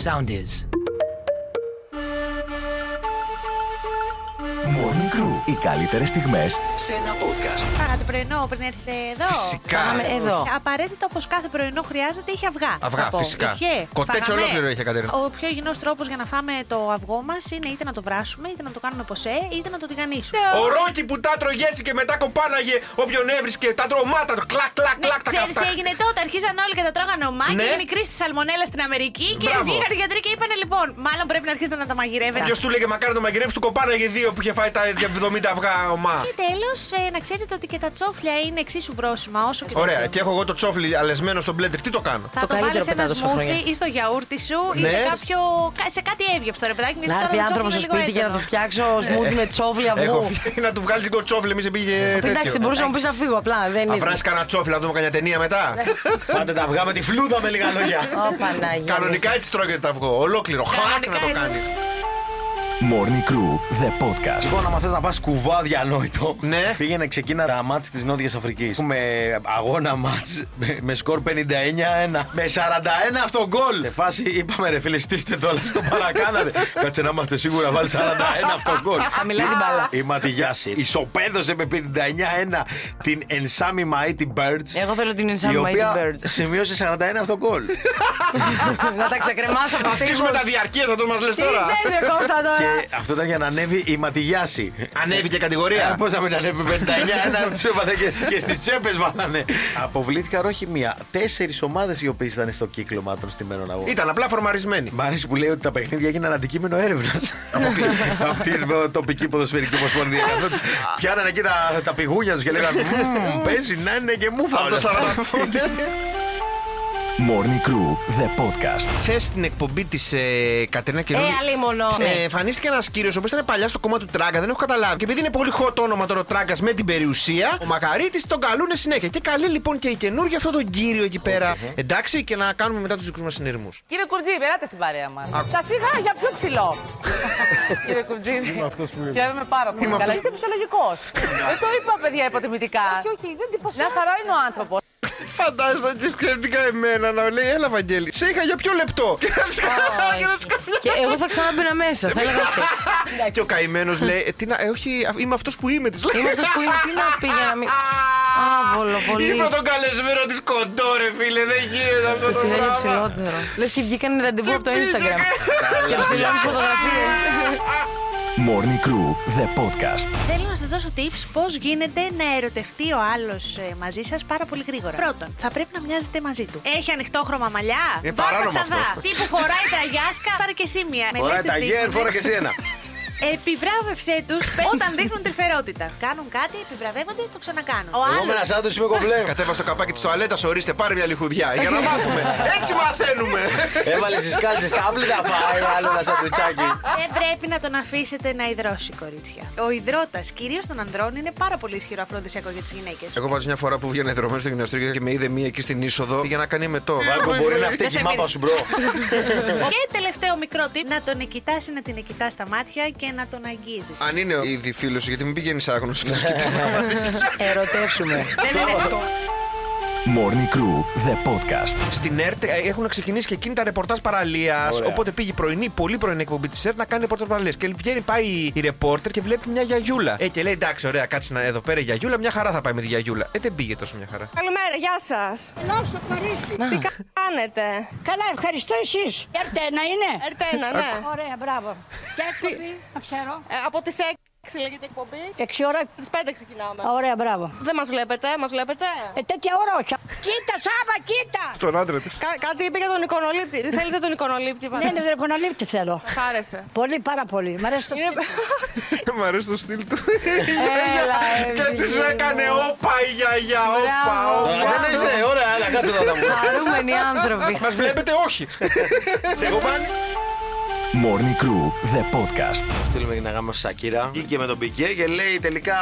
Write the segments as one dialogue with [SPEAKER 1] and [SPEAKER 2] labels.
[SPEAKER 1] Sound is.
[SPEAKER 2] Morning Crew. Οι καλύτερες στιγμές σε ένα podcast.
[SPEAKER 3] Φάγατε πρωινό πριν έρθετε εδώ.
[SPEAKER 4] Φυσικά.
[SPEAKER 3] Φάγαμε
[SPEAKER 4] Εδώ.
[SPEAKER 3] Απαραίτητα όπως κάθε πρωινό χρειάζεται είχε αυγά.
[SPEAKER 4] Αυγά,
[SPEAKER 3] θα πω.
[SPEAKER 4] φυσικά.
[SPEAKER 3] Είχε.
[SPEAKER 4] Κοτέτσι
[SPEAKER 3] Φάγαμε.
[SPEAKER 4] ολόκληρο είχε, Κατερίνα.
[SPEAKER 3] Ο πιο υγιεινός τρόπος για να φάμε το αυγό μας είναι είτε να το βράσουμε, είτε να το κάνουμε ποσέ, είτε να το τηγανίσουμε.
[SPEAKER 4] Ο Ρόκι που τα τρώγε έτσι και μετά κοπάναγε όποιον έβρισκε τα τρομάτα του. Κλακ, κλακ, κλακ. τα
[SPEAKER 3] Ξέρεις
[SPEAKER 4] καυτά.
[SPEAKER 3] τι έγινε τότε, αρχίσαν όλοι και τα τρώγανε ομά
[SPEAKER 4] Ναι.
[SPEAKER 3] και έγινε η κρίση της σαλμονέλας στην Αμερική και
[SPEAKER 4] Μπράβο.
[SPEAKER 3] βγήκαν οι γιατροί και είπαν λοιπόν, μάλλον πρέπει να αρχίσετε να τα μαγειρεύετε.
[SPEAKER 4] Ποιο του λέγε μακάρι το μαγειρεύει, του κοπάναγε δύο που είχε φάει τα 70 αυγά ομά.
[SPEAKER 3] Και τέλος, να ξέρετε ότι και τα τσόφλια είναι εξίσου βρόσιμα όσο και τα
[SPEAKER 4] Ωραία,
[SPEAKER 3] στέλνουν.
[SPEAKER 4] και έχω εγώ το τσόφλι αλεσμένο στο μπλέντερ. Τι το κάνω;
[SPEAKER 3] Θα
[SPEAKER 5] Το
[SPEAKER 3] το, βάλεις
[SPEAKER 5] καλύτερο
[SPEAKER 3] σε ένα
[SPEAKER 5] πετάτο στα
[SPEAKER 3] σμούθι
[SPEAKER 5] χρόνια.
[SPEAKER 3] ή στο γιαούρτι σου ή
[SPEAKER 4] Ναι.
[SPEAKER 3] σε, κάποιο, σε κάτι εύγευστο ρε παιδάκι. γιατί
[SPEAKER 5] Να
[SPEAKER 3] τώρα
[SPEAKER 5] έρθει
[SPEAKER 3] το
[SPEAKER 5] άνθρωπος στο
[SPEAKER 3] τσόφλι είναι
[SPEAKER 5] σπίτι
[SPEAKER 3] λίγο
[SPEAKER 5] και να του
[SPEAKER 3] έντονο.
[SPEAKER 5] φτιάξω σμούθι με τσόφλι
[SPEAKER 4] Έχω
[SPEAKER 5] αυγού.
[SPEAKER 4] φύγει να του βγάλεις λίγο τσόφλι, εμεί πήγε.
[SPEAKER 5] Εντάξει, δεν μπορούσα να μου πεις να φύγω απλά. Δεν
[SPEAKER 4] Θα
[SPEAKER 5] είναι.
[SPEAKER 4] βράσει κανένα τσόφλι να δούμε κανένα ταινία μετά.
[SPEAKER 6] Φάτε τα αυγά με τη φλούδα με λίγα λόγια.
[SPEAKER 5] Ω, Παναγία.
[SPEAKER 4] Κανονικά έτσι τρώγεται το αυγό. Ολόκληρο. Χλάκ να
[SPEAKER 3] Κανονικά
[SPEAKER 4] το
[SPEAKER 3] έτσι.
[SPEAKER 4] κάνεις.
[SPEAKER 2] Morning Crew, the podcast.
[SPEAKER 6] Λοιπόν, άμα θες να πας κουβά διανόητο,
[SPEAKER 4] Ναι.
[SPEAKER 6] πήγαινε ξεκίνα τα μάτς της Νότιας Αφρικής. Έχουμε αγώνα μάτς με, με σκορ 59-1. Με 41 αυτό γκολ. Σε φάση είπαμε ρε φίλε, στήστε το, αλλά στο παρακάνατε. Κάτσε να είμαστε σίγουρα βάλεις 41 αυτό γκολ.
[SPEAKER 5] Χαμηλά την μπάλα.
[SPEAKER 6] Η Ματιγιάση ισοπαίδωσε με 59-1 την Ενσάμι Mighty Birds.
[SPEAKER 5] Εγώ θέλω την
[SPEAKER 6] η
[SPEAKER 5] Inside
[SPEAKER 6] οποία
[SPEAKER 5] Mighty Birds.
[SPEAKER 6] σημείωσε 41 αυτό γκολ.
[SPEAKER 5] Να τα ξεκρεμάσω από
[SPEAKER 4] Αφήσουμε τα διαρκεία, θα το μας λες
[SPEAKER 5] Τι
[SPEAKER 4] τώρα.
[SPEAKER 5] θες ρε Κώστα τώρα;
[SPEAKER 6] Και αυτό ήταν για να ανέβει η Ματιγιάση.
[SPEAKER 4] Ανέβηκε
[SPEAKER 6] Ε,
[SPEAKER 4] κατηγορία.
[SPEAKER 6] Πώς να μην ανέβει 59, ένα του έβαλε και, και στις τσέπες βάλανε. Αποβλήθηκαν όχι μία, τέσσερις ομάδες οι οποίες ήταν στο κύκλωμα των στημένων αγώνων.
[SPEAKER 4] Ήταν απλά φορμαρισμένοι.
[SPEAKER 6] Μ' αρέσει που λέει ότι τα παιχνίδια έγιναν αντικείμενο έρευνας. Από την ε, τοπική ποδοσφαιρική ομοσπονδία. Καθότι Πιάνανε εκεί τα, τα πηγούνια τους και λέγανε «Μμμ, Παίζει να είναι και μου
[SPEAKER 4] Από το 40.
[SPEAKER 2] Morning Crew, the podcast.
[SPEAKER 4] Χθε στην εκπομπή της ε, Κατερίνα Καινούργη.
[SPEAKER 5] Ε, αλίμονο.
[SPEAKER 4] Ε, εμφανίστηκε ένας κύριος ο οποίος ήταν παλιάς στο κόμμα του Τράγκα, δεν έχω καταλάβει. Και επειδή είναι πολύ hot όνομα τώρα ο Τράγκας με την περιουσία, ο Μακαρίτης τον καλούνε συνέχεια. Και καλεί λοιπόν και η καινούργια αυτόν τον κύριο εκεί πέρα. Εντάξει, και να κάνουμε μετά τους δικούς μας συνειρμούς.
[SPEAKER 7] Κύριε Κουρτζίδη, ελάτε στην παρέα μας. Σας είχα για πιο ψηλό. Κύριε Κουρτζίδη. Χαίρομαι πάρα πολύ.
[SPEAKER 4] Είμαι
[SPEAKER 7] Καλά,
[SPEAKER 4] αυτός.
[SPEAKER 7] είστε φυσιολογικός. Δεν το είπα, παιδιά, υποτιμητικά. Όχι, όχι, δεν
[SPEAKER 5] Ναι,
[SPEAKER 7] Μια χαρά είναι ο άνθρωπος.
[SPEAKER 4] Φαντάζομαι έτσι σκέφτηκα εμένα να λέει, Έλα, Βαγγέλη, σε είχα για πιο λεπτό. Και να της κάνω- και να της κάνω-
[SPEAKER 5] Και εγώ θα ξαναμπαίνα μέσα. Θα έλεγα αυτό.
[SPEAKER 4] Και ο καημένος λέει, «Ε, τι να, ε, όχι, είμαι αυτός που είμαι, της λέει.
[SPEAKER 5] Είμαι αυτός που είναι. Τι να πει για να μην. Άβολο, πολύ.
[SPEAKER 4] Είπα τον καλεσμένο της κοντό, ρε φίλε, δεν γίνεται αυτό.
[SPEAKER 5] Σε
[SPEAKER 4] το
[SPEAKER 5] σιγά για
[SPEAKER 4] πράγμα.
[SPEAKER 5] ψηλότερο. Λες και βγήκαν ραντεβού από το
[SPEAKER 4] πήγε
[SPEAKER 5] Instagram.
[SPEAKER 4] και-
[SPEAKER 5] Και ψηλώνει φωτογραφίες.
[SPEAKER 2] Morning Crew, the podcast.
[SPEAKER 3] Θέλω να σας δώσω tips πώς γίνεται να ερωτευτεί ο άλλος μαζί σας πάρα πολύ γρήγορα. Πρώτον, θα πρέπει να μοιάζετε μαζί του. Έχει ανοιχτόχρωμα μαλλιά;
[SPEAKER 4] Είναι
[SPEAKER 3] Βάρτα
[SPEAKER 4] παράνομο
[SPEAKER 3] ξαδά.
[SPEAKER 4] αυτό.
[SPEAKER 3] Τι που φοράει τραγιάσκα, πάρε και εσύ μία.
[SPEAKER 6] Φοράει
[SPEAKER 3] Μελέτες
[SPEAKER 6] τα γέρ,
[SPEAKER 3] δείχνουν-
[SPEAKER 6] φορά και εσύ ένα.
[SPEAKER 3] Επιβράβευσέ τους όταν δείχνουν τρυφερότητα. Κάνουν κάτι, επιβραβεύονται, το ξανακάνουν. Ο
[SPEAKER 6] Εγώ με
[SPEAKER 3] άλλο.
[SPEAKER 6] ένα σάντουιτς είμαι κομπλέ.
[SPEAKER 4] Κατέβα στο καπάκι της τοαλέτα, ορίστε, πάρε μια λιχουδιά. Για να μάθουμε. Έτσι μαθαίνουμε.
[SPEAKER 6] Έβαλε τις κάλτσες στα άπλυτα, πάει άλλο ένα σαντουιτσάκι.
[SPEAKER 3] Δεν πρέπει να τον αφήσετε να ιδρώσει, κορίτσια. Ο ιδρώτας, κυρίως των ανδρών, είναι πάρα πολύ ισχυρό αφροδισιακό για τις γυναίκες.
[SPEAKER 4] Εγώ πάντως μια φορά που βγαίνω ιδρωμένος το γυμναστήριο και με είδε μία εκεί στην είσοδο για να κάνει εμετό.
[SPEAKER 6] Βάρκο μπορεί να φταίει
[SPEAKER 3] Δεν σε
[SPEAKER 6] η μάπα
[SPEAKER 3] πειράζει.
[SPEAKER 6] σου, bro.
[SPEAKER 3] Και τελευταίο μικρό tip, να τον κοιτάζεις, να τον κοιτάς στα μάτια και να τον αγγίζεις.
[SPEAKER 4] Αν είναι ήδη φίλος σου, γιατί μην πηγαίνεις άγνωστος και του κοιτάς τα μάτια.
[SPEAKER 5] Ερωτεύσουμε.
[SPEAKER 3] Ναι, ναι, ναι.
[SPEAKER 2] Morning Crew, the podcast.
[SPEAKER 4] Στην ΕΡΤ ε, έχουν ξεκινήσει και εκείνη τα ρεπορτάζ παραλίας.
[SPEAKER 6] Ωραία.
[SPEAKER 4] Οπότε πήγε πρωινή, πολύ πρωινή εκπομπή της ΕΡΤ να κάνει ρεπορτάζ παραλίας. Και βγαίνει, πάει η- η ρεπόρτερ και βλέπει μια γιαγιούλα. Ε, και λέει εντάξει, ωραία, κάτσε να εδώ πέρα η γιαγιούλα, μια χαρά θα πάει με τη γιαγιούλα. Ε, δεν πήγε τόσο μια χαρά.
[SPEAKER 8] Καλημέρα, γεια σας. Τι κάνετε,
[SPEAKER 9] Καλά, ευχαριστώ εσείς. Ερτένα είναι;
[SPEAKER 8] Ερτένα, ναι.
[SPEAKER 9] Ωραία, μπράβο. Και εκπομπή, να ξέρω.
[SPEAKER 8] Ε, από τις 6 λέγεται η εκπομπή.
[SPEAKER 9] 6 ώρα.
[SPEAKER 8] Τις 5 ξεκινάμε.
[SPEAKER 9] Ωραία, μπράβο.
[SPEAKER 8] Δεν μας βλέπετε, μας βλέπετε.
[SPEAKER 9] Ε, τέτοια ώρα όχι. Κοίτα, Σάβα, κοίτα.
[SPEAKER 4] Στον άντρα της.
[SPEAKER 8] Κα- κάτι είπε για τον εικονολήπτη. Θέλετε τον εικονολήπτη,
[SPEAKER 9] Ναι, ναι, δεν κονολήπτη θέλω.
[SPEAKER 8] Μας άρεσε.
[SPEAKER 9] Πολύ, πάρα πολύ. Μ' αρέσει το
[SPEAKER 8] Είναι-
[SPEAKER 9] στυλ.
[SPEAKER 4] Μ' αρέσει το στυλ του.
[SPEAKER 5] Έλα, ε,
[SPEAKER 4] Και τη
[SPEAKER 5] Ευγένεια.
[SPEAKER 4] έκανε όπα η γιαγιά, όπα,
[SPEAKER 5] Μπράβο.
[SPEAKER 4] όπα.
[SPEAKER 6] Δεν είσαι, ωραία, έλα, κάτσε εδώ να μου.
[SPEAKER 5] Χαρούμενοι άνθρωποι.
[SPEAKER 4] Μας βλέπετε, όχι.
[SPEAKER 6] Σε έχω πάνει.
[SPEAKER 2] Morning Crew, the podcast.
[SPEAKER 6] Στείλουμε και να γάμο στη Σακύρα. Βγήκε με τον Πικέ και λέει τελικά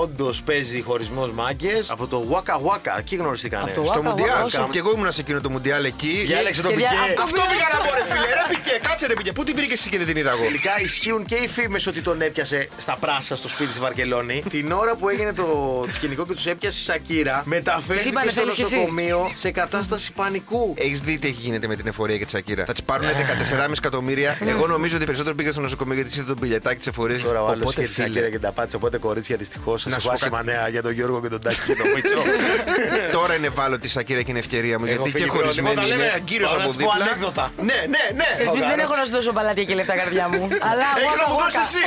[SPEAKER 6] όντως παίζει χωρισμός μάγκες από το Waka Waka. Εκεί γνωριστήκανε.
[SPEAKER 5] Από το
[SPEAKER 4] Στο
[SPEAKER 5] Waka
[SPEAKER 4] Μουντιάλ.
[SPEAKER 5] Waka.
[SPEAKER 4] Και εγώ ήμουν σε εκείνο το Μουντιάλ εκεί.
[SPEAKER 6] Διάλεξε τον
[SPEAKER 5] Και δια-
[SPEAKER 6] Πικέ.
[SPEAKER 5] αυτό
[SPEAKER 4] Αυτό πήγα να πω, ρε φίλε. Ρε πικέ, κάτσε Κάτσε ρε πήγε, πού την βρήκες εσύ και δεν την είδα εγώ;
[SPEAKER 6] Τελικά ισχύουν και οι φήμες ότι τον έπιασε στα πράσα στο σπίτι της Βαρκελόνη. Την ώρα που έγινε το σκηνικό και τους έπιασε η Σακύρα, μεταφέρθηκε
[SPEAKER 5] είπανε,
[SPEAKER 6] στο
[SPEAKER 5] θέλεις και εσύ.
[SPEAKER 6] νοσοκομείο σε κατάσταση πανικού.
[SPEAKER 4] Έχεις δει τι γίνεται με την εφορία και τη Σακύρα; Θα της πάρουν 14,5 εκατομμύρια. Εγώ νομίζω ότι περισσότερο πήγα στο νοσοκομείο γιατί είχε το πιλετάκι της εφορίας.
[SPEAKER 6] Τώρα ο άλλος
[SPEAKER 4] Οπότε
[SPEAKER 6] και τη Σακύρα
[SPEAKER 4] φίλε,
[SPEAKER 6] και τα πάτησε. Οπότε κορίτσια δυστυχώς σας
[SPEAKER 4] Να
[SPEAKER 6] έχω
[SPEAKER 4] σου πω
[SPEAKER 6] άσχημα
[SPEAKER 4] κάτι.
[SPEAKER 6] νέα για τον Γιώργο και τον Τάκη και τον Μίτσο.
[SPEAKER 4] τώρα είναι βάλω τη Σακύρα και είναι ευκαιρία μου.
[SPEAKER 6] Έχω
[SPEAKER 4] Γιατί και
[SPEAKER 6] φύγει
[SPEAKER 4] χωρισμένη
[SPEAKER 6] χρόνο. Λοιπόν,
[SPEAKER 4] είναι.
[SPEAKER 6] τα λέμε.
[SPEAKER 4] Αγκύριο
[SPEAKER 6] Πάω να
[SPEAKER 4] από
[SPEAKER 6] της πω
[SPEAKER 4] δίπλα.
[SPEAKER 6] ανέκδοτα.
[SPEAKER 4] Ναι, ναι, ναι.
[SPEAKER 5] Εσείς δεν έχω να σου δώσω παλάτια και λεφτά, καρδιά μου. Αλλά
[SPEAKER 4] Έχει
[SPEAKER 5] εγώ
[SPEAKER 4] να μου
[SPEAKER 5] εγώ
[SPEAKER 4] δώσει
[SPEAKER 5] κα-
[SPEAKER 4] εσύ.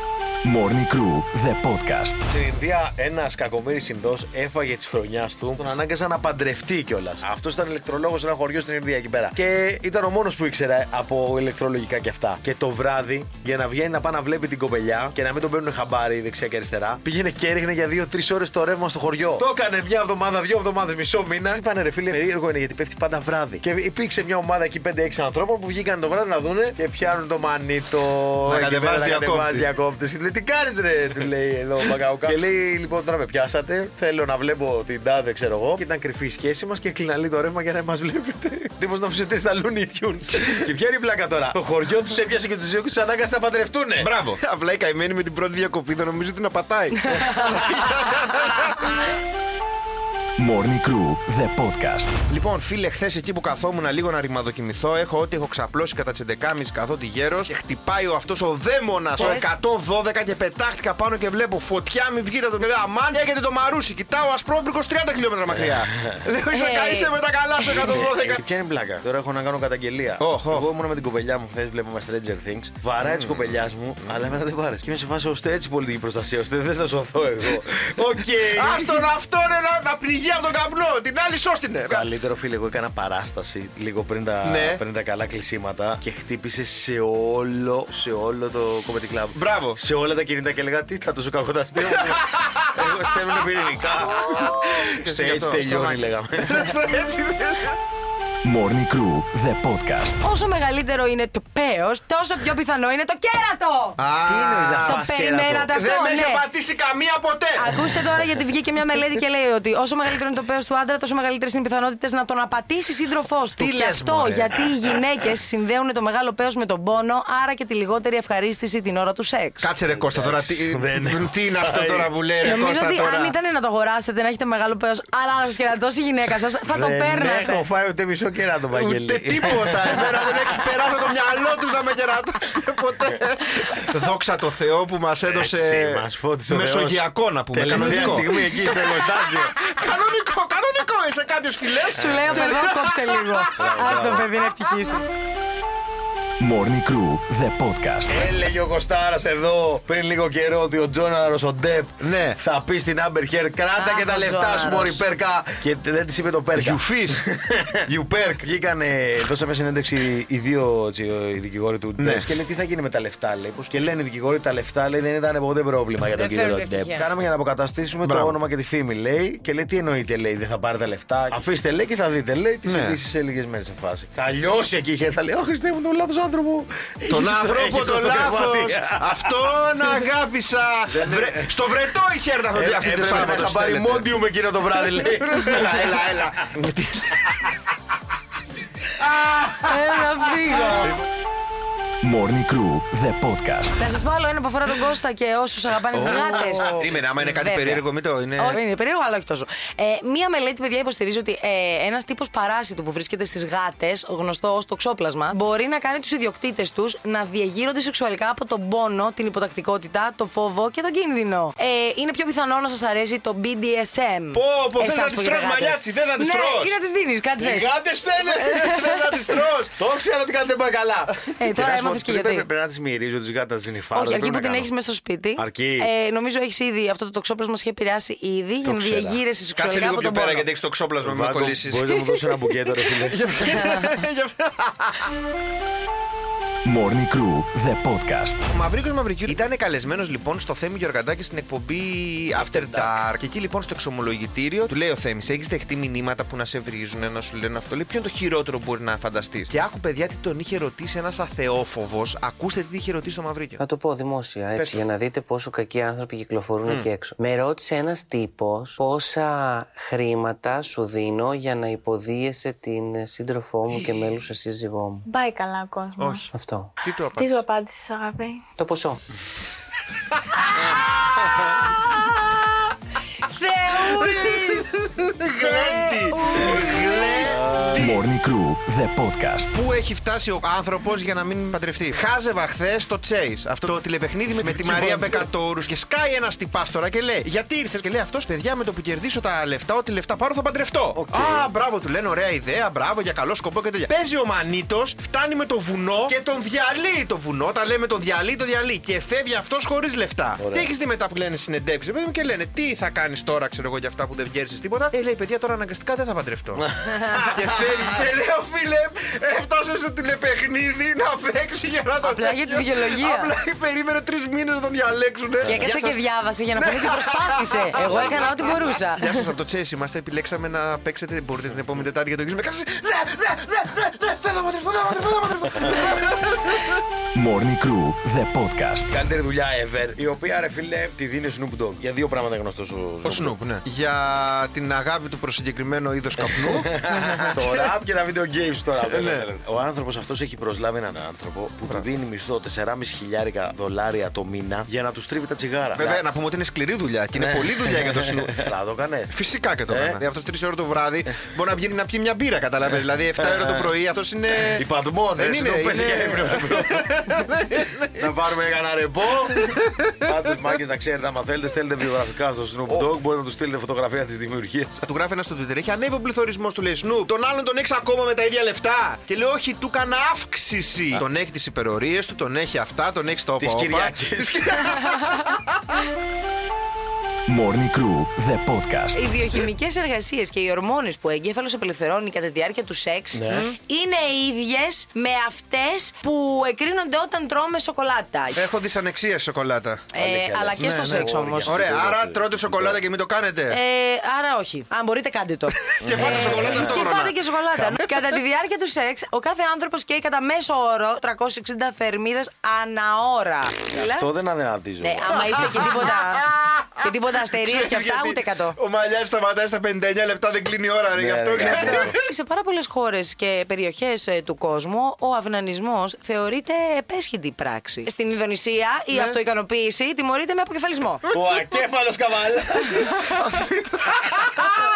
[SPEAKER 2] Morning Crew, the podcast.
[SPEAKER 6] Στην Ινδία, ένας κακομίρι Ινδός έφαγε τη χρονιάς του, τον ανάγκαζαν να παντρευτεί κιόλας. Αυτός ήταν ηλεκτρολόγος σε ένα χωριό στην Ινδία εκεί πέρα. Και ήταν ο μόνος που ήξερε από ηλεκτρολογικά και αυτά. Και το βράδυ, για να βγαίνει να πάει να βλέπει την κοπελιά και να μην τον παίρνουν χαμπάρι δεξιά και αριστερά, πήγαινε και έριχνε για 2-3 ώρες το ρεύμα στο χωριό. Το έκανε μια εβδομάδα, δύο εβδομάδες, μισό μήνα. Είπανε ρε φίλε, περίεργο είναι γιατί πέφτει πάντα βράδυ. Και υπήρξε μια ομάδα εκεί 5-6 ανθρώπων που βγήκαν το βράδυ να δούνε και πιάνουν το μανίτο.
[SPEAKER 4] Να
[SPEAKER 6] εκεί
[SPEAKER 4] κατεβάζει
[SPEAKER 6] πέρα, να
[SPEAKER 4] διακόπτη.
[SPEAKER 6] Κατεβάζει διακόπτη. Και του λέει, Τι κάνει, ρε, του λέει εδώ ο Μπακαουκά. Και λέει, λοιπόν, τώρα με πιάσατε. Θέλω να βλέπω την τάδε, ξέρω εγώ. Και ήταν κρυφή η σχέση μας και κλεινά λίγο το ρεύμα για να μας βλέπετε. Τύπο να ψηφίσετε στα Looney Tunes. και ποια είναι η πλάκα τώρα; Το χωριό τους έπιασε και τους δύο και τους ανάγκασε να παντρευτούνε.
[SPEAKER 4] Μπράβο. Απλά η καημένη με την πρώτη διακοπή δεν νομίζω ότι να πατάει.
[SPEAKER 2] Morning Crew, the podcast.
[SPEAKER 4] Λοιπόν, φίλε, χθες εκεί που καθόμουν λίγο να ρημαδοκινηθώ, έχω ό,τι έχω ξαπλώσει κατά τι 11.30 καθότι γέρος και χτυπάει ο αυτός ο δαίμονας ο 112 και πετάχτηκα πάνω και βλέπω φωτιά μη βγείτε το λέω Αμάν, έχετε το μαρούσι. Κοιτάω ασπρόμπρικο 30 χιλιόμετρα μακριά. Λέω είσαι,
[SPEAKER 5] Hey.
[SPEAKER 4] είσαι με τα καλά σου 112.
[SPEAKER 6] Και ποια είναι η πλάκα; Τώρα έχω να κάνω καταγγελία.
[SPEAKER 4] Οχ, οχ.
[SPEAKER 6] Εγώ ήμουν με την κοπελιά μου χθες, βλέπουμε Stranger Things. Βαράει της κοπελιάς μου, αλλά εμένα δεν βάρε. Και είμαι σε φάση ώστε έτσι πολιτική προστασία, ώστε δεν θε να σωθώ εγώ. Οκ.
[SPEAKER 4] Άστον αυτό είναι να, να πνιγεί από τον καπνό. Την άλλη σώστηνε.
[SPEAKER 6] Καλύτερο φίλε, εγώ έκανα παράσταση λίγο πριν τα,
[SPEAKER 4] Ναι.
[SPEAKER 6] πριν τα καλά κλεισίματα και χτύπησε σε όλο, σε όλο το comedy club.
[SPEAKER 4] Μπράβο.
[SPEAKER 6] Σε όλα τα κινητά και έλεγα τι θα τόσο κακό τα αστείο μου. Εγώ στέλνουν πυρηνικά.
[SPEAKER 4] Και γι'
[SPEAKER 6] Stage
[SPEAKER 4] αυτό,
[SPEAKER 6] τελειώνει λέγαμε.
[SPEAKER 4] Έτσι δεν.
[SPEAKER 2] Morning Crew, the podcast.
[SPEAKER 5] Όσο μεγαλύτερο είναι το πέος, τόσο πιο πιθανό είναι το κέρατο.
[SPEAKER 6] Τι εννοείς να
[SPEAKER 5] Το
[SPEAKER 6] φας
[SPEAKER 5] περιμένατε
[SPEAKER 6] κέρατο;
[SPEAKER 5] αυτό,
[SPEAKER 4] Δεν με έχει
[SPEAKER 5] ναι.
[SPEAKER 4] πατήσει καμία ποτέ.
[SPEAKER 5] Ακούστε τώρα γιατί βγήκε μια μελέτη και λέει ότι όσο μεγαλύτερο είναι το πέος του άντρα, τόσο μεγαλύτερες είναι οι πιθανότητες να τον απατήσει σύντροφός του.
[SPEAKER 4] Τι
[SPEAKER 5] και
[SPEAKER 4] λες,
[SPEAKER 5] αυτό
[SPEAKER 4] μωρέ.
[SPEAKER 5] γιατί οι γυναίκες συνδέουν το μεγάλο πέος με τον πόνο, άρα και τη λιγότερη ευχαρίστηση την ώρα του σεξ.
[SPEAKER 4] Κάτσε ρε Κώστα τώρα. Τι,
[SPEAKER 6] δεν έχω
[SPEAKER 4] τι είναι αυτό
[SPEAKER 6] πάει.
[SPEAKER 4] τώρα που λέει ρε
[SPEAKER 5] Νομίζω
[SPEAKER 4] Κώστα
[SPEAKER 5] ότι
[SPEAKER 4] τώρα;
[SPEAKER 5] αν ήταν να το αγοράσετε, να έχετε μεγάλο πέος, αλλά να σας χαιρετώσει η γυναίκα σας, θα το
[SPEAKER 6] Δεν
[SPEAKER 5] παίρνατε.
[SPEAKER 6] έχω φάει ούτε μισό κεράτο, Βαγγέλη.
[SPEAKER 4] Ούτε τίποτα. Εμένα δεν έχει περάσει από το μυαλό τους να με κερατώσει ποτέ. Δόξα τω Θεώ που μας έδωσε
[SPEAKER 6] Έτσι, μας φώτισε ο Θεός.
[SPEAKER 4] μεσογειακό να πούμε.
[SPEAKER 6] Τελευταία
[SPEAKER 4] Κανονικό.
[SPEAKER 6] στιγμή εκεί στο εργοστάσιο.
[SPEAKER 4] Κανονικό, κανονικό. Είσαι κάποιος φιλές.
[SPEAKER 5] Σου λέει από εδώ κόψε λίγο. Α το παιδί είναι ευτυχή σου.
[SPEAKER 2] Morning Crew, the podcast.
[SPEAKER 6] Έλεγε ο Κωστάρας εδώ πριν λίγο καιρό ότι ο Τζόναρο ο Ντεπ
[SPEAKER 4] Ναι.
[SPEAKER 6] θα πει στην Άμπερ Χέρ κράτα
[SPEAKER 5] Αχ,
[SPEAKER 6] και τα
[SPEAKER 5] ο
[SPEAKER 6] λεφτά σου,
[SPEAKER 5] Τζόναρος.
[SPEAKER 6] Μωρή Πέρκα. Και δεν της είπε το Πέρκα.
[SPEAKER 4] Γιουφί.
[SPEAKER 6] Γιουπέρκ. Βγήκανε, δώσαμε συνέντευξη οι δύο έτσι, οι δικηγόροι του
[SPEAKER 4] Ναι.
[SPEAKER 6] Ντεπ και λέει τι θα γίνει με τα λεφτά. Λέει, πως και λένε οι δικηγόροι τα λεφτά λέει, δεν ήταν ποτέ πρόβλημα για τον
[SPEAKER 5] Δεν
[SPEAKER 6] κύριο
[SPEAKER 5] φέρνουν
[SPEAKER 6] Ντεπ.
[SPEAKER 5] ευτυχία.
[SPEAKER 6] Κάναμε για να αποκαταστήσουμε το
[SPEAKER 4] Μπράβο.
[SPEAKER 6] όνομα και τη φήμη, λέει. Και λέει τι εννοείται, λέει, δεν θα πάρετε λεφτά. Αφήστε, λέει, και θα δείτε, λέει, τις
[SPEAKER 4] Ναι.
[SPEAKER 6] ειδήσεις σε λίγες μέρες σε φάση. Θα λιώσει εκεί η Χέρ, θα λέει, Ω Χριστέ μου, τον λάθος άνθρωπο.
[SPEAKER 4] Τον
[SPEAKER 6] Έχεις στο-
[SPEAKER 4] άνθρωπο
[SPEAKER 6] έχεις
[SPEAKER 4] το
[SPEAKER 6] στο
[SPEAKER 4] λάθος.
[SPEAKER 6] κρεβάτι.
[SPEAKER 4] Αυτόν αγάπησα. Βρε- Στο βρετό η χέρνα θα δει αυτή τη
[SPEAKER 6] Έπρεπε να
[SPEAKER 4] Σάββατο.
[SPEAKER 6] είχα πάρει
[SPEAKER 4] στέλνετε.
[SPEAKER 6] μόντιουμ εκείνο το βράδυ, λέει.
[SPEAKER 4] Έλα, έλα, έλα.
[SPEAKER 5] Έλα φύγω.
[SPEAKER 2] Morning Crew, the podcast.
[SPEAKER 5] Θα σας πω άλλο ένα που αφορά τον Κώστα και όσους αγαπάνε τις γάτες.
[SPEAKER 4] Περίμενε, άμα είναι κάτι περίεργο, μην το είναι.
[SPEAKER 5] Όχι, είναι περίεργο, αλλά όχι τόσο. Ε, μία μελέτη, παιδιά, υποστηρίζει ότι ε, ένας τύπος παράσιτου που βρίσκεται στις γάτες, γνωστό ως τοξόπλασμα, μπορεί να κάνει τους ιδιοκτήτες τους να διαγείρονται σεξουαλικά από τον πόνο, την υποτακτικότητα, το φόβο και τον κίνδυνο. Ε, είναι πιο πιθανό να σας αρέσει το BDSM.
[SPEAKER 4] Πω, πω, θες
[SPEAKER 5] Εσάς
[SPEAKER 4] να τις
[SPEAKER 5] που
[SPEAKER 4] τρως
[SPEAKER 5] έχετε γάτες.
[SPEAKER 4] μαλλιάτσι, θες να τις
[SPEAKER 5] ναι,
[SPEAKER 4] τρως.
[SPEAKER 5] ή να τις δίνεις, κάτι
[SPEAKER 6] Οι
[SPEAKER 5] θες.
[SPEAKER 6] γάτες φταίνε.
[SPEAKER 4] Δεν να τη τρως.
[SPEAKER 6] Το ξέρω ότι κάτι δεν πάει καλά.
[SPEAKER 5] Ε, τώρα έμαθες και γιατί.
[SPEAKER 6] Πρέπει να τις μυρίζω τις γάτες, να τι νυφάρω.
[SPEAKER 5] Όχι,
[SPEAKER 6] δεν
[SPEAKER 5] αρκεί που
[SPEAKER 6] πρέπει
[SPEAKER 5] την
[SPEAKER 6] να
[SPEAKER 5] έχεις
[SPEAKER 6] κάνω.
[SPEAKER 5] μέσα στο σπίτι.
[SPEAKER 6] Αρκεί.
[SPEAKER 5] Ε, νομίζω έχεις ήδη αυτό το τοξόπλασμα σε έχει επηρεάσει ήδη για να
[SPEAKER 6] ξέρα.
[SPEAKER 5] διαγείρεσαι
[SPEAKER 4] Κάτσε
[SPEAKER 5] σεξουαλικά
[SPEAKER 4] λίγο
[SPEAKER 5] από
[SPEAKER 4] πιο
[SPEAKER 5] τον
[SPEAKER 4] πέρα
[SPEAKER 5] πόνο.
[SPEAKER 4] γιατί έχεις το ξόπλασμα με
[SPEAKER 6] Βάγκο,
[SPEAKER 4] κολλήσεις.
[SPEAKER 6] Μπορείς να μου δώσεις ένα μπουκέτο, ρε φίλε.
[SPEAKER 2] Morning Crew, the podcast.
[SPEAKER 4] Ο Μαυρίκο Μαυρικιού ήταν καλεσμένος λοιπόν στο Θέμη Γεωργαντάκη στην εκπομπή After Dark. Και εκεί λοιπόν στο εξομολογητήριο του λέει ο Θέμης: Έχεις δεχτεί μηνύματα που να σε βρίζουν, να σου λένε αυτό; Λέει: Ποιο είναι το χειρότερο που μπορεί να φανταστείς; Και άκου παιδιά τι τον είχε ρωτήσει ένας αθεόφοβος. Ακούστε τι είχε ρωτήσει το Μαυρίκιο.
[SPEAKER 1] Να το πω δημόσια έτσι,
[SPEAKER 4] Πες το.
[SPEAKER 1] για να δείτε πόσο κακοί άνθρωποι κυκλοφορούν εκεί έξω. Με ρώτησε ένας τύπος πόσα χρήματα σου δίνω για να υποδίεσαι την σύντροφό μου και μέλουσα σύζυγό μου.
[SPEAKER 10] Πάει καλά ο κόσμος.
[SPEAKER 4] Όχι.
[SPEAKER 1] Αυτό.
[SPEAKER 4] Τι του
[SPEAKER 10] Τι του
[SPEAKER 4] απάντησες;
[SPEAKER 10] απάντησες, αγάπη;
[SPEAKER 1] Το ποσό.
[SPEAKER 5] Θεούλης!
[SPEAKER 2] Morning Crew, the podcast.
[SPEAKER 4] Πού έχει φτάσει ο άνθρωπος για να μην παντρευτεί; Χάζευα χθες το Chase, αυτό το τηλεπαιχνίδι με, με τη Μαρία Μπεκατόρους και σκάει ένας τυπάς τώρα και λέει: Γιατί ήρθες; Και λέει αυτός, παιδιά με το που κερδίσω τα λεφτά, ό,τι λεφτά πάρω θα παντρευτώ. Α, μπράβο, του λένε ωραία ιδέα, μπράβο για καλό σκοπό και τέτοια. Παίζει ο Μανίτος, φτάνει με το βουνό και τον διαλύει το βουνό. Τα λέμε τον διαλύει, το διαλύει. Και φεύγει αυτός χωρίς λεφτά. Τι έχεις δει μετά που λένε συνεντεύξεις, παιδί μου και λένε Τι θα κάνεις τώρα, ξέρω εγώ για αυτά που δεν βγαίνει τίποτα; Ε, λέει παιδιά τώρα αναγκαστικά δεν θα παντρευτώ. και φεύγει και λέω φίλε, έφτασε σε τηλεπαιχνίδι να παίξει για να το.
[SPEAKER 5] Απλά για την δικαιολογία.
[SPEAKER 4] Απλά περίμενε τρει μήνε να τον διαλέξουν.
[SPEAKER 5] Και έκατσε και διάβασε για να φανεί ότι προσπάθησε. Εγώ έκανα ό,τι μπορούσα.
[SPEAKER 4] Γεια σα από το Chase είμαστε. Επιλέξαμε να παίξετε. Μπορείτε την επόμενη Τετάρτη για το γύρισμα. Κάτσε. Ναι, ναι, ναι, ναι, ναι,
[SPEAKER 2] Morning Crew, the podcast.
[SPEAKER 6] Καλύτερη δουλειά ever. Η οποία ρε φίλε τη δίνει Snoop Dogg. Για δύο πράγματα γνωστό ο
[SPEAKER 4] Ο Snoop, ναι. Για την αγάπη του προ συγκεκριμένο είδο καπνού.
[SPEAKER 6] το rap και τα video games τώρα.
[SPEAKER 4] Ε, ναι.
[SPEAKER 6] Ο άνθρωπος αυτός έχει προσλάβει έναν άνθρωπο που του δίνει μισθό 4,5 χιλιάρικα δολάρια το μήνα για να τους τρίβει τα τσιγάρα.
[SPEAKER 4] Βέβαια, να πούμε ότι είναι σκληρή δουλειά και είναι πολλή δουλειά για το Snoop.
[SPEAKER 6] Θα το έκανε.
[SPEAKER 4] Φυσικά και το
[SPEAKER 6] Ε.
[SPEAKER 4] έκανα. Αυτός 3 ώρε το βράδυ μπορεί να βγει να πιει μια μπύρα, καταλαβαίνετε. Δηλαδή 7 ώρε το πρωί αυτός είναι.
[SPEAKER 6] Η Παντμόν,
[SPEAKER 4] Δεν
[SPEAKER 6] ε,
[SPEAKER 4] είναι,
[SPEAKER 6] Snoop, πέσει
[SPEAKER 4] είναι-
[SPEAKER 6] και έπρεπε. Να πάρουμε κανένα ρεπό. Πάντως, μάγκες να ξέρετε, άμα θέλετε, στέλνετε βιογραφικά στο Snoop Dogg. Μπορείτε να του στείλετε φωτογραφία της δημιουργίας.
[SPEAKER 4] Του γράφει ένα στο Twitter. Έχει ανέβει ο πληθωρισμός του, λέει Σνούπ. Τον άλλον τον έχεις ακόμα με τα ίδια λεφτά. Και λέει, Όχι, του έκανα αύξηση. Τον έχει τις υπερορίες του, τον έχει αυτά, τον έχεις τα
[SPEAKER 6] Τις
[SPEAKER 4] όπα. όπα.
[SPEAKER 6] Κυριακές.
[SPEAKER 2] Morning Crew, the podcast.
[SPEAKER 5] Οι βιοχημικές εργασίες και οι ορμόνες που ο εγκέφαλος απελευθερώνει κατά τη διάρκεια του σεξ
[SPEAKER 6] Ναι.
[SPEAKER 5] είναι ίδιες με αυτές που εκρίνονται όταν τρώμε σοκολάτα.
[SPEAKER 4] Έχω δυσανεξία στη σοκολάτα.
[SPEAKER 5] Ε, αλλά και στο σεξ όμως.
[SPEAKER 4] Ωραία, άρα τρώτε σοκολάτα και μην το κάνετε.
[SPEAKER 5] Ε, άρα όχι. Αν μπορείτε, κάντε το.
[SPEAKER 4] Και φάτε σοκολάτα
[SPEAKER 5] και
[SPEAKER 4] ταυτόχρονα.
[SPEAKER 5] φάτε και σοκολάτα. κατά τη διάρκεια του σεξ, ο κάθε άνθρωπος καίει κατά μέσο όρο 360 θερμίδε ανά ώρα.
[SPEAKER 6] Αυτό δεν αδυνατίζω.
[SPEAKER 5] Ναι, άμα είστε και τίποτα. και τίποτα αστερίες
[SPEAKER 4] Ξέρεις
[SPEAKER 5] και αυτά,
[SPEAKER 4] γιατί
[SPEAKER 5] ούτε 100.
[SPEAKER 4] Ο Μαλιάρη σταματάει στα 59 λεπτά, δεν κλείνει η ώρα, ρε,
[SPEAKER 6] Ναι,
[SPEAKER 4] γι' αυτό.
[SPEAKER 6] ρε, γι' αυτό.
[SPEAKER 5] Σε πάρα πολλές χώρες και περιοχές του κόσμου, ο αυνανισμός θεωρείται επέσχυντη πράξη. Στην Ινδονησία η αυτοικανοποίηση τιμωρείται με αποκεφαλισμό.
[SPEAKER 6] Ο ακέφαλος καβάλα.